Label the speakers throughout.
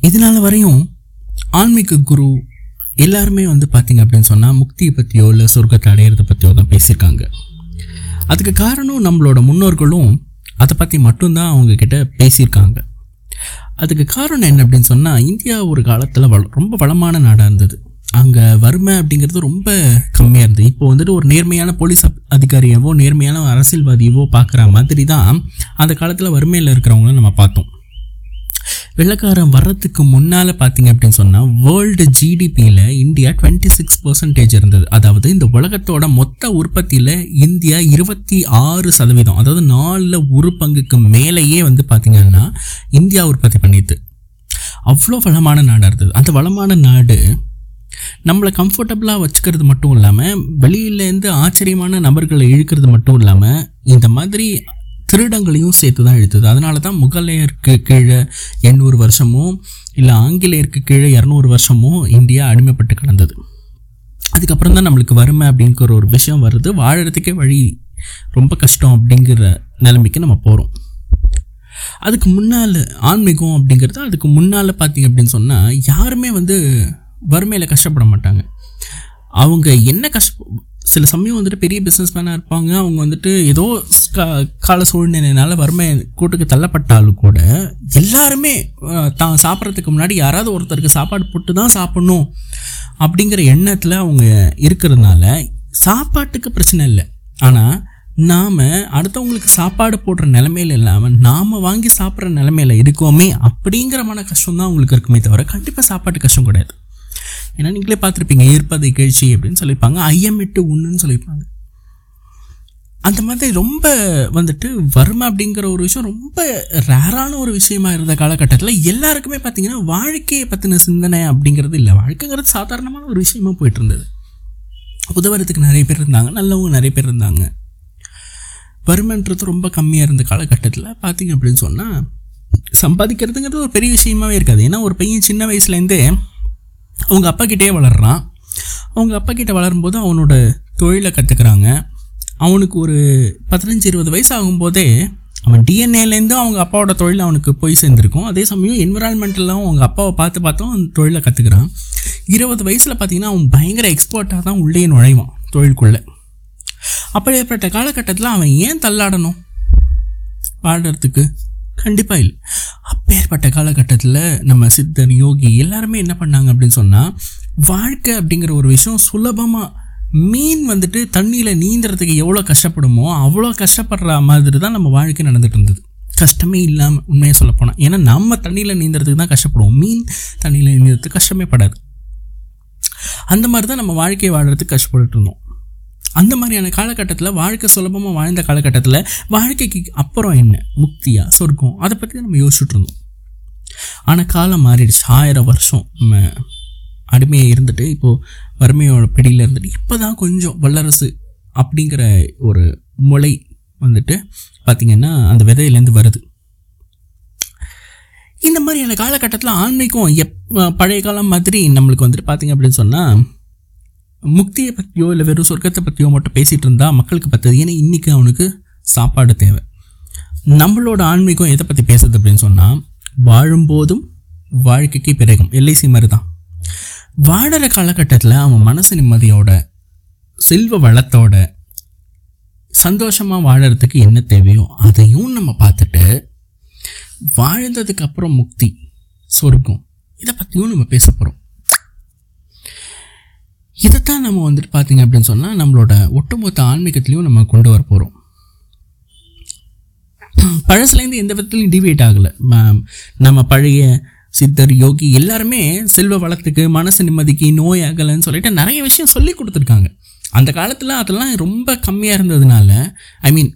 Speaker 1: இதனால் வரையும் ஆன்மீக குரு எல்லாருமே வந்து பார்த்தீங்க அப்படின்னு சொன்னால் முக்தியை பற்றியோ இல்லை சொர்க்கத்தை அடையிறத பற்றியோ தான் பேசியிருக்காங்க. அதுக்கு காரணம் நம்மளோட முன்னோர்களும் அதை பற்றி மட்டும்தான் அவங்கக்கிட்ட பேசியிருக்காங்க. அதுக்கு காரணம் என்ன அப்படின்னு சொன்னால் இந்தியா ஒரு காலத்தில் வள ரொம்ப வளமான நாடாக இருந்தது. அங்கே வறுமை அப்படிங்கிறது ரொம்ப கம்மியாக இருந்தது. இப்போ வந்துட்டு ஒரு நேர்மையான போலீஸ் அப்- அதிகாரியவோ நேர்மையான அரசியல்வாதியவோ பார்க்குற மாதிரி தான் அந்த காலத்தில் வறுமையில் இருக்கிறவங்கள நம்ம பார்த்தோம். வெள்ளக்காரன் வர்றதுக்கு முன்னால் பார்த்தீங்க அப்படின்னு சொன்னால் வேர்ல்டு ஜிடிபியில் இந்தியா டுவெண்ட்டி சிக்ஸ் பர்சன்டேஜ் இருந்தது. அதாவது இந்த உலகத்தோட மொத்த உற்பத்தியில் இந்தியா இருபத்தி ஆறு சதவீதம் அதாவது நாலில் ஒரு பங்குக்கு மேலேயே வந்து பார்த்திங்கன்னா இந்தியா உற்பத்தி பண்ணிது அவ்வளோ வளமான நாடாக இருந்தது. அந்த வளமான நாடு நம்மளை கம்ஃபர்டபுளாக வச்சுக்கிறது மட்டும் இல்லாமல் வெளியிலேருந்து ஆச்சரியமான நபர்களை இழுக்கிறது மட்டும் இல்லாமல் இந்த மாதிரி திருடங்களையும் சேர்த்து தான் இழுத்தது அதனால தான் முகலாயருக்கு கீழே எண்ணூறு வருஷமும் இல்லை ஆங்கிலேயருக்கு கீழே இரநூறு வருஷமும் இந்தியா அடிமைப்பட்டு கிடந்தது. அதுக்கப்புறம் தான் நம்மளுக்கு வறுமை அப்படிங்கிற ஒரு விஷயம் வருது. வாழறதுக்கே வழி ரொம்ப கஷ்டம் அப்படிங்கிற நிலைமைக்கு நம்ம போகிறோம் அதுக்கு முன்னால் ஆன்மீகம் அப்படிங்கிறது அதுக்கு முன்னால் பார்த்தீங்க அப்படின்னு சொன்னால் யாருமே வந்து வறுமையில் கஷ்டப்பட மாட்டாங்க. அவங்க என்ன கஷ்ட சில சமயம் வந்துட்டு பெரிய பிஸ்னஸ் மேனாக இருப்பாங்க. அவங்க வந்துட்டு ஏதோ கால சூழ்நிலைனால வறுமை கூட்டுக்கு தள்ளப்பட்டாலும் கூட எல்லாருமே தான் சாப்பிட்றதுக்கு முன்னாடி யாராவது ஒருத்தருக்கு சாப்பாடு போட்டு தான் சாப்பிட்ணும் அப்படிங்கிற எண்ணத்தில் அவங்க இருக்கிறதுனால சாப்பாட்டுக்கு பிரச்சனை இல்லை. ஆனால் நாம் அடுத்தவங்களுக்கு சாப்பாடு போடுற நிலமையில இல்லாமல் நாம் வாங்கி சாப்பிட்ற நிலமையில இருக்கோமே அப்படிங்கிற மன கஷ்டம் தான் அவங்களுக்கு இருக்குமே தவிர கண்டிப்பாக சாப்பாட்டு கஷ்டம் கிடையாது. ஏன்னா நீங்களே பார்த்துருப்பீங்க ஏற்பதை கேழ்ச்சி அப்படின்னு சொல்லியிருப்பாங்க ஐயமிட்டு ஒன்றுன்னு சொல்லியிருப்பாங்க அந்த மாதிரி ரொம்ப வந்துட்டு வறுமை அப்படிங்கிற ஒரு விஷயம் ரொம்ப ரேரான ஒரு விஷயமா இருந்த காலகட்டத்தில் எல்லாருக்குமே பார்த்தீங்கன்னா வாழ்க்கையை பற்றின சிந்தனை அப்படிங்கிறது இல்லை. வாழ்க்கைங்கிறது சாதாரணமான ஒரு விஷயமா போயிட்டு இருந்தது. உதவுறதுக்கு நிறைய பேர் இருந்தாங்க நல்லவங்க நிறைய பேர் இருந்தாங்க. வறுமைன்றது ரொம்ப கம்மியாக இருந்த காலகட்டத்தில் பார்த்தீங்க அப்படின்னு சொன்னால் சம்பாதிக்கிறதுங்கிறது ஒரு பெரிய விஷயமாவே இருக்காது. ஏன்னா ஒரு பையன் சின்ன வயசுலேருந்தே அவங்க அப்பாக்கிட்டே வளர்கிறான் வளர்றான். அவங்க அப்பாக்கிட்ட வளரும்போது அவனோட தொழிலை கற்றுக்குறாங்க அவனுக்கு ஒரு பதினஞ்சு இருபது வயசு ஆகும்போதே அவன் டிஎன்ஏலேருந்து அவங்க அப்பாவோட தொழில் அவனுக்கு போய் சேர்ந்துருக்கும். அதே சமயம் என்விரான்மெண்ட்டெல்லாம் அவங்க அப்பாவை பார்த்து பார்த்தும் அவன் தொழிலை கற்றுக்குறான் இருபது வயசில் பார்த்தீங்கன்னா அவன் பயங்கர எக்ஸ்பர்ட்டாக தான் உள்ளே நுழைவான் தொழிலுக்குள்ளே. அப்படிப்பட்ட காலகட்டத்தில் அவன் ஏன் தள்ளாடணும்? பாடுறதுக்கு கண்டிப்பாக இல்லை. அப்பேற்பட்ட காலகட்டத்தில் நம்ம சித்தர் யோகி எல்லாருமே என்ன பண்ணாங்க அப்படின்னு சொன்னால் வாழ்க்கை அப்படிங்கிற ஒரு விஷயம் சுலபமாக மீன் வந்துட்டு தண்ணியில் நீந்துறதுக்கு எவ்வளோ கஷ்டப்படுமோ அவ்வளோ கஷ்டப்படுற மாதிரி தான் நம்ம வாழ்க்கை நடந்துட்டு இருந்தது. கஷ்டமே இல்லாமல் உண்மையை சொல்லப்போனால் ஏன்னா நம்ம தண்ணியில் நீந்துறதுக்கு தான் கஷ்டப்படுவோம். மீன் தண்ணியில் நீந்துறதுக்கு கஷ்டமே படாது. அந்த மாதிரி தான் நம்ம வாழ்க்கையை வாழறதுக்கு கஷ்டப்பட்டு இருந்தோம். அந்த மாதிரியான காலகட்டத்தில் வாழ்க்கை சுலபமாக வாழ்ந்த காலகட்டத்தில் வாழ்க்கைக்கு அப்புறம் என்ன? முக்தியா? சொர்க்கம்? அதை பற்றி நம்ம யோசிச்சுட்டு இருந்தோம். ஆனால் காலம் மாறிடுச்சு. ஆயிரம் வருஷம் நம்ம அடிமையாக இருந்துட்டு இப்போது வறுமையோட பிடியில் இருந்துட்டு இப்போ தான் கொஞ்சம் வல்லரசு அப்படிங்கிற ஒரு முளை வந்துட்டு பார்த்திங்கன்னா அந்த விதையிலேருந்து வருது. இந்த மாதிரியான காலகட்டத்தில் ஆன்மீகம் எப் பழைய காலம் மாதிரி நம்மளுக்கு வந்துட்டு பார்த்திங்க அப்படின்னு சொன்னால் முக்தியை பற்றியோ இல்லை வெறும் சொர்க்கத்தை பற்றியோ மட்டும் பேசிகிட்டு இருந்தால் மக்களுக்கு பற்றது ஏன்னா இன்றைக்கி அவனுக்கு சாப்பாடு தேவை. நம்மளோட ஆன்மீகம் எதை பற்றி பேசுது அப்படின்னு சொன்னால் வாழும்போதும் வாழ்க்கைக்கு பிறகும். எல்ஐசி மாதிரி தான் வாடுற காலகட்டத்தில் அவன் மனசு நிம்மதியோட செல்வ வளத்தோட சந்தோஷமாக வாழறதுக்கு என்ன தேவையோ அதையும் நம்ம பார்த்துட்டு வாழ்ந்ததுக்கப்புறம் முக்தி சொர்க்கம் இதை பற்றியும் நம்ம பேச போகிறோம் இதைத்தான் நம்ம வந்துட்டு பார்த்தீங்க அப்படின்னு சொன்னால் நம்மளோட ஒட்டுமொத்த ஆன்மீகத்திலையும் நம்ம கொண்டு வர போகிறோம் பழசுலேருந்து எந்த விதத்துலையும் டிவியேட் ஆகலை. நம்ம பழைய சித்தர் யோகி எல்லாருமே செல்வ வளத்துக்கு மனசு நிம்மதிக்கு நோய் அகலைன்னு சொல்லிட்டு நிறைய விஷயம் சொல்லி கொடுத்துருக்காங்க. அந்த காலத்தில் அதெல்லாம் ரொம்ப கம்மியாக இருந்ததுனால ஐ மீன்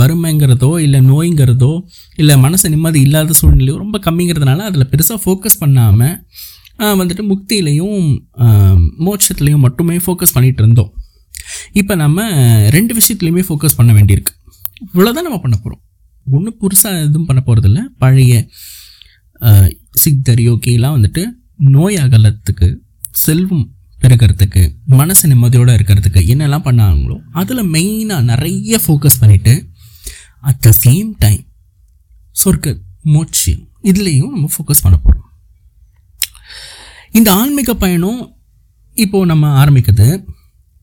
Speaker 1: வறுமைங்கிறதோ இல்லை நோய்ங்கிறதோ இல்லை மனசு நிம்மதி இல்லாத சூழ்நிலையோ ரொம்ப கம்மிங்கிறதுனால அதில் பெருசாக ஃபோக்கஸ் பண்ணாமல் வந்துட்டு முக்தியிலையும் மோட்சத்துலேயும் மட்டுமே ஃபோக்கஸ் பண்ணிகிட்டு இருந்தோம். இப்போ நம்ம ரெண்டு விஷயத்துலையுமே ஃபோக்கஸ் பண்ண வேண்டியிருக்கு. இவ்வளோதான் நம்ம பண்ண போகிறோம் ஒன்றும் புதுசாக எதுவும் பண்ண போகிறதில்ல பழைய ஆஹ், சித்தர் யோகிலாம் வந்துட்டு நோய் அகலத்துக்கு செல்வம் பெருகிறதுக்கு மனசு நிம்மதியோடு இருக்கிறதுக்கு என்னெல்லாம் பண்ணாங்களோ அதில் மெயினாக நிறைய ஃபோக்கஸ் பண்ணிவிட்டு அட் த சேம் டைம் சொர்க்க மோட்சியம் இதுலேயும் நம்ம ஃபோக்கஸ் பண்ண போகிறோம் இந்த ஆன்மீக பயணம் இப்போது நம்ம ஆரம்பிக்கிறது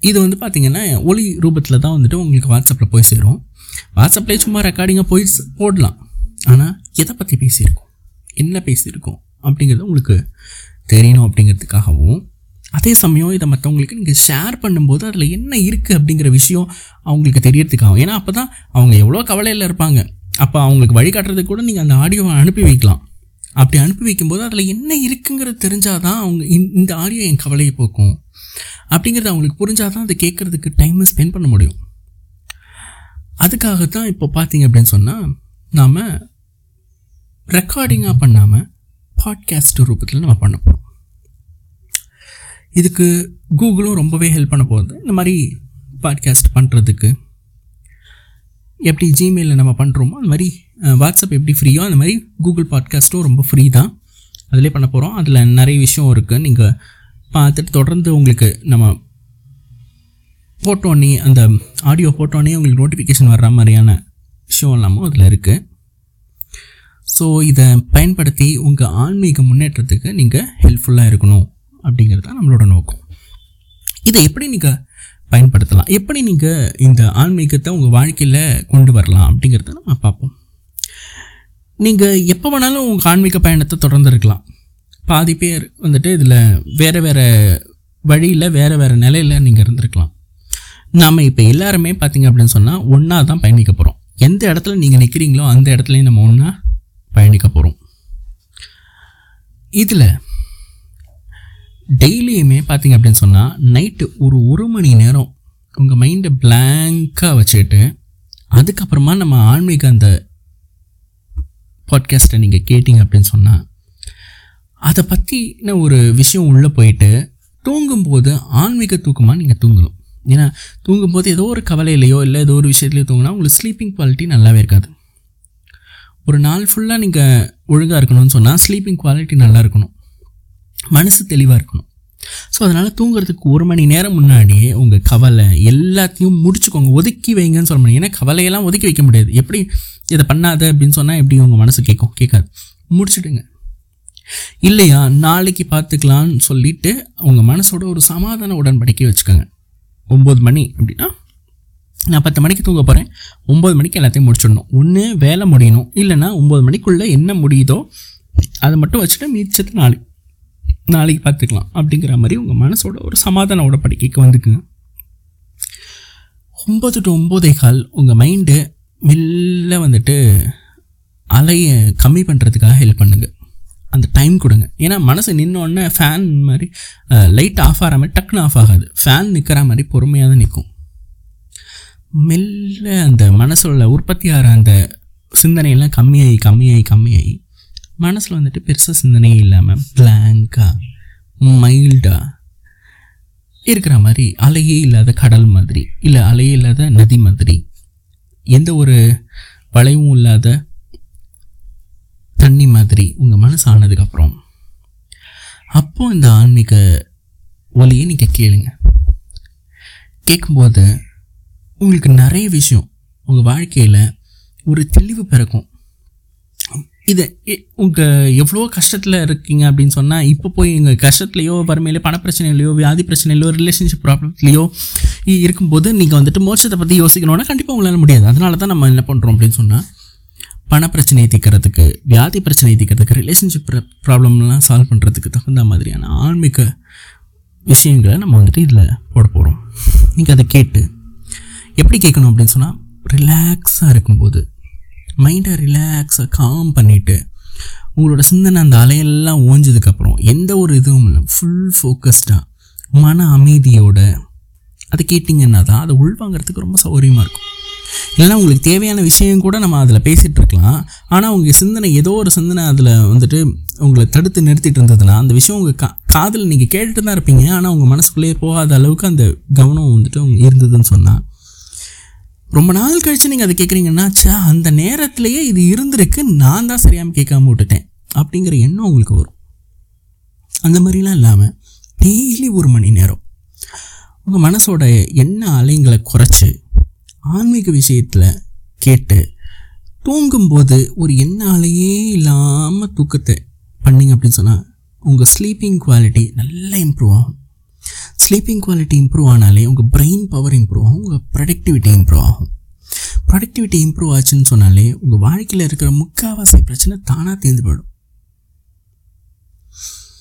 Speaker 1: இது வந்து பார்த்திங்கன்னா ஒளி ரூபத்தில் தான் வந்துட்டு உங்களுக்கு வாட்ஸ்அப்பில் போய் சேரும். வாட்ஸ்அப்லேயே சும்மா ரெக்கார்டிங்காக போய் போடலாம். ஆனால் எதை பற்றி பேசியிருக்கோம்? என்ன பேசியிருக்கோம்? அப்படிங்கிறது உங்களுக்கு தெரியணும் அப்படிங்கிறதுக்காகவும் அதே சமயம் இதை மற்றவங்களுக்கு நீங்கள் ஷேர் பண்ணும்போது அதில் என்ன இருக்குது அப்படிங்கிற விஷயம் அவங்களுக்கு தெரியறதுக்காகும் ஏன்னா அப்போ தான் அவங்க எவ்வளோ கவலையில் இருப்பாங்க. அப்போ அவங்களுக்கு வழிகாட்டுறதுக்கு கூட நீங்கள் அந்த ஆடியோவை அனுப்பி வைக்கலாம். அப்படி அனுப்பி வைக்கும்போது அதில் என்ன இருக்குங்கிறது தெரிஞ்சாதான் அவங்க இந்த- ஆடியோ என் கவலையை போக்கும். அப்படிங்கிறது அவங்களுக்கு புரிஞ்சாதான் அதை கேட்குறதுக்கு டைம் ஸ்பெண்ட் பண்ண முடியும். அதுக்காகத்தான் இப்போ பார்த்தீங்க அப்படின்னு சொன்னால் நாம் ரெக்கார்டிங்காக பண்ணாமல் பாட்காஸ்ட் ரூபத்தில் நம்ம பண்ண போகிறோம் இதுக்கு கூகுளும் ரொம்பவே ஹெல்ப் பண்ண போகுது. இந்த மாதிரி பாட்காஸ்ட் பண்ணுறதுக்கு எப்படி ஜிமெயிலில் நம்ம பண்ணுறோமோ அந்த மாதிரி வாட்ஸ்அப் எப்படி ஃப்ரீயோ அந்த மாதிரி கூகுள் பாட்காஸ்ட்டும் ரொம்ப ஃப்ரீ தான் அதிலே பண்ண போகிறோம் அதில் நிறைய விஷயம் இருக்குது நீங்கள் பார்த்துட்டு தொடர்ந்து உங்களுக்கு நம்ம போட்டோன்னே அந்த ஆடியோ போட்டோன்னே உங்களுக்கு நோட்டிஃபிகேஷன் வர்ற மாதிரியான விஷயம் எல்லாமும் அதில் இருக்குது ஸோ இதை பயன்படுத்தி உங்கள் ஆன்மீக முன்னேற்றத்துக்கு நீங்கள் ஹெல்ப்ஃபுல்லாக இருக்கணும் அப்படிங்கிறது தான் நம்மளோட நோக்கம். இதை எப்படி நீங்கள் பயன்படுத்தலாம்? எப்படி நீங்கள் இந்த ஆன்மீகத்தை உங்கள் வாழ்க்கையில் கொண்டு வரலாம் அப்படிங்கிறத நம்ம பார்ப்போம். நீங்கள் எப்போ வேணாலும் உங்கள் ஆன்மீக பயணத்தை தொடர்ந்துருக்கலாம் பாதி பேர் வந்துட்டு இதில் வேறு வேறு வழியில் வேறு வேறு நிலையில் நீங்கள் இருந்திருக்கலாம். நாம் இப்போ எல்லாருமே பார்த்தீங்க அப்படின்னு சொன்னால் ஒன்றா தான் பயணிக்க போகிறோம் எந்த இடத்துல நீங்கள் நிற்கிறீங்களோ அந்த இடத்துலையும் நம்ம ஒன்றா பயணிக்க போகிறோம் இதில் டெய்லியுமே பார்த்தீங்க அப்படின்னு சொன்னால் நைட்டு ஒரு ஒரு மணி நேரம் உங்கள் மைண்டை பிளாங்காக வச்சுக்கிட்டு வச்சுட்டு அதுக்கப்புறமா நம்ம ஆன்மீக அந்த பாட்காஸ்ட்டை நீங்கள் கேட்டிங்க அப்படின்னு சொன்னால் அதை பற்றின ஒரு விஷயம் உள்ளே போயிட்டு தூங்கும்போது ஆன்மீக தூக்கமாக நீங்கள் தூங்கணும். ஏன்னா தூங்கும்போது ஏதோ ஒரு கவலையிலையோ இல்லை ஏதோ ஒரு விஷயத்துலையோ தூங்கினா உங்களுக்கு ஸ்லீப்பிங் குவாலிட்டி நல்லாவே இருக்காது. ஒரு நாள் ஃபுல்லாக நீங்கள் ஒழுங்காக இருக்கணும்னு சொன்னால் ஸ்லீப்பிங் குவாலிட்டி நல்லா இருக்கணும். மனசு தெளிவாக இருக்கணும். ஸோ அதனால் தூங்குறதுக்கு ஒரு மணி நேரம் முன்னாடியே உங்கள் கவலை எல்லாத்தையும் முடிச்சுக்கோங்க. ஒதுக்கி வைங்கன்னு சொல்ல முடியும் ஏன்னா கவலையெல்லாம் ஒதுக்கி வைக்க முடியாது. எப்படி இதை பண்ணாத அப்படின்னு சொன்னால் எப்படி உங்கள் மனசு கேட்கும்? கேட்காது. முடிச்சுடுங்க. இல்லையா? நாளைக்கு பார்த்துக்கலான்னு சொல்லிட்டு உங்கள் மனசோட ஒரு சமாதான உடன்படிக்கை வச்சுக்கோங்க. ஒம்பது மணி அப்படின்னா நான் பத்து மணிக்கு தூங்க போகிறேன் ஒம்பது மணிக்கு எல்லாத்தையும் முடிச்சிடணும். ஒன்று வேலை முடியணும். இல்லைன்னா ஒம்பது மணிக்குள்ளே என்ன முடியுதோ அதை மட்டும் வச்சுட்டு மிச்சத்தை நாளைக்கு நாளைக்கு பார்த்துக்கலாம் அப்படிங்கிற மாதிரி உங்கள் மனசோட ஒரு சமாதான உடப்படிக்கைக்கு வந்துக்குங்க. ஒம்பது டு ஒம்போதே கால் உங்கள் மைண்டு மெல்ல வந்துட்டு அலையை கம்மி பண்ணுறதுக்காக ஹெல்ப் பண்ணுங்கள் அந்த டைம் கொடுங்க. ஏன்னா மனசு நின்னோடனே ஃபேன் மாதிரி லைட் ஆஃப் ஆகிற மாதிரி டக்குன்னு ஆஃப் ஆகாது. ஃபேன் நிற்கிற மாதிரி பொறுமையாக தான் நிற்கும் மெல்ல அந்த மனசோட உற்பத்தி ஆகிற அந்த சிந்தனையெல்லாம் கம்மியாகி கம்மியாகி கம்மியாகி மனசில் வந்துட்டு பெருசாக சிந்தனையே இல்லாமல் பிளாங்காக மைல்டாக இருக்கிற மாதிரி அலையே இல்லாத கடல் மாதிரி இல்லை அலையே இல்லாத நதி மாதிரி எந்த ஒரு வளைவும் இல்லாத தண்ணி மாதிரி உங்கள் மனசு ஆனதுக்கப்புறம் அப்போது இந்த ஆன்மீக ஒலியை நீங்கள் கேளுங்க. கேட்கும்போது உங்களுக்கு நிறைய விஷயம் உங்கள் வாழ்க்கையில் ஒரு தெளிவு பிறக்கும். இதை உங்கள் எவ்வளோ கஷ்டத்தில் இருக்கீங்க அப்படின்னு சொன்னால் இப்போ போய் எங்கள் கஷ்டத்துலையோ வறுமையிலையோ பணப்பிரச்சனையிலையோ வியாதி பிரச்சனையிலையோ ரிலேஷன்ஷிப் ப்ராப்ளம்லையோ இருக்கும்போது நீங்கள் வந்துட்டு மோட்சத்தை பற்றி யோசிக்கணும்னா கண்டிப்பாக உங்களால் முடியாது. அதனால தான் நம்ம என்ன பண்ணுறோம் அப்படின்னு சொன்னால் பண பிரச்சனையை வியாதி பிரச்சனையை தீக்கிறதுக்கு ரிலேஷன்ஷிப் ப்ராப்ளம்லாம் சால்வ் பண்ணுறதுக்கு தகுந்த மாதிரியான ஆன்மீக விஷயங்களை நம்ம வந்துட்டு இதில் போட போகிறோம் நீங்கள் அதை கேட்டு எப்படி கேட்கணும் அப்படின்னு சொன்னால் ரிலாக்ஸாக இருக்கும்போது மைண்டை ரிலாக்ஸாக காம் பண்ணிவிட்டு உங்களோட சிந்தனை அந்த அலையெல்லாம் ஓஞ்சதுக்கப்புறம் எந்த ஒரு இதுவும் இல்லை. ஃபுல் ஃபோக்கஸ்டாக மன அமைதியோட அதை கேட்டிங்கன்னா தான் அதை உள்வாங்கிறதுக்கு ரொம்ப சௌகரியமாக இருக்கும். இல்லைன்னா உங்களுக்கு தேவையான விஷயம் கூட நம்ம அதில் பேசிகிட்டு இருக்கலாம். ஆனால் உங்கள் சிந்தனை ஏதோ ஒரு சிந்தனை அதில் வந்துட்டு உங்களை தடுத்து நிறுத்திட்டு இருந்ததுன்னா அந்த விஷயம் உங்கள் கா காதில் நீங்கள் கேட்டுட்டு தான் இருப்பீங்க. ஆனால் உங்கள் மனசுக்குள்ளேயே போகாத அளவுக்கு அந்த கவனம் வந்துட்டு இருந்ததுன்னு சொன்னால் ரொம்ப நாள் கழித்து நீங்கள் அதை கேட்குறீங்கன்னா ச்சே அந்த நேரத்திலேயே இது இருந்திருக்கு நான் தான் சரியாமல் கேட்காம விட்டுட்டேன் அப்படிங்கிற எண்ணம் உங்களுக்கு வரும். அந்த மாதிரிலாம் இல்லாமல் டெய்லி ஒரு மணி நேரம் உங்கள் மனசோட எண்ண அலைங்களை குறைச்சி ஆன்மீக விஷயத்தில் கேட்டு தூங்கும்போது ஒரு எண்ண அலையே இல்லாமல் தூக்கத்தை பண்ணிங்க அப்படின்னு சொன்னால் உங்கள் ஸ்லீப்பிங் குவாலிட்டி நல்லா இம்ப்ரூவ் ஆகும். ஸ்லீப்பிங் குவாலிட்டி இம்ப்ரூவ் ஆனாலே உங்கள் பிரெயின் பவர் இம்ப்ரூவ் ஆகும் உங்கள் ப்ரொடக்டிவிட்டி இம்ப்ரூவ் ஆகும். ப்ரொடக்டிவிட்டி இம்ப்ரூவ் ஆச்சுன்னு சொன்னாலே உங்கள் வாழ்க்கையில் இருக்கிற முக்கால்வாசி பிரச்சனை தானாக தீர்ந்து போயிடும்.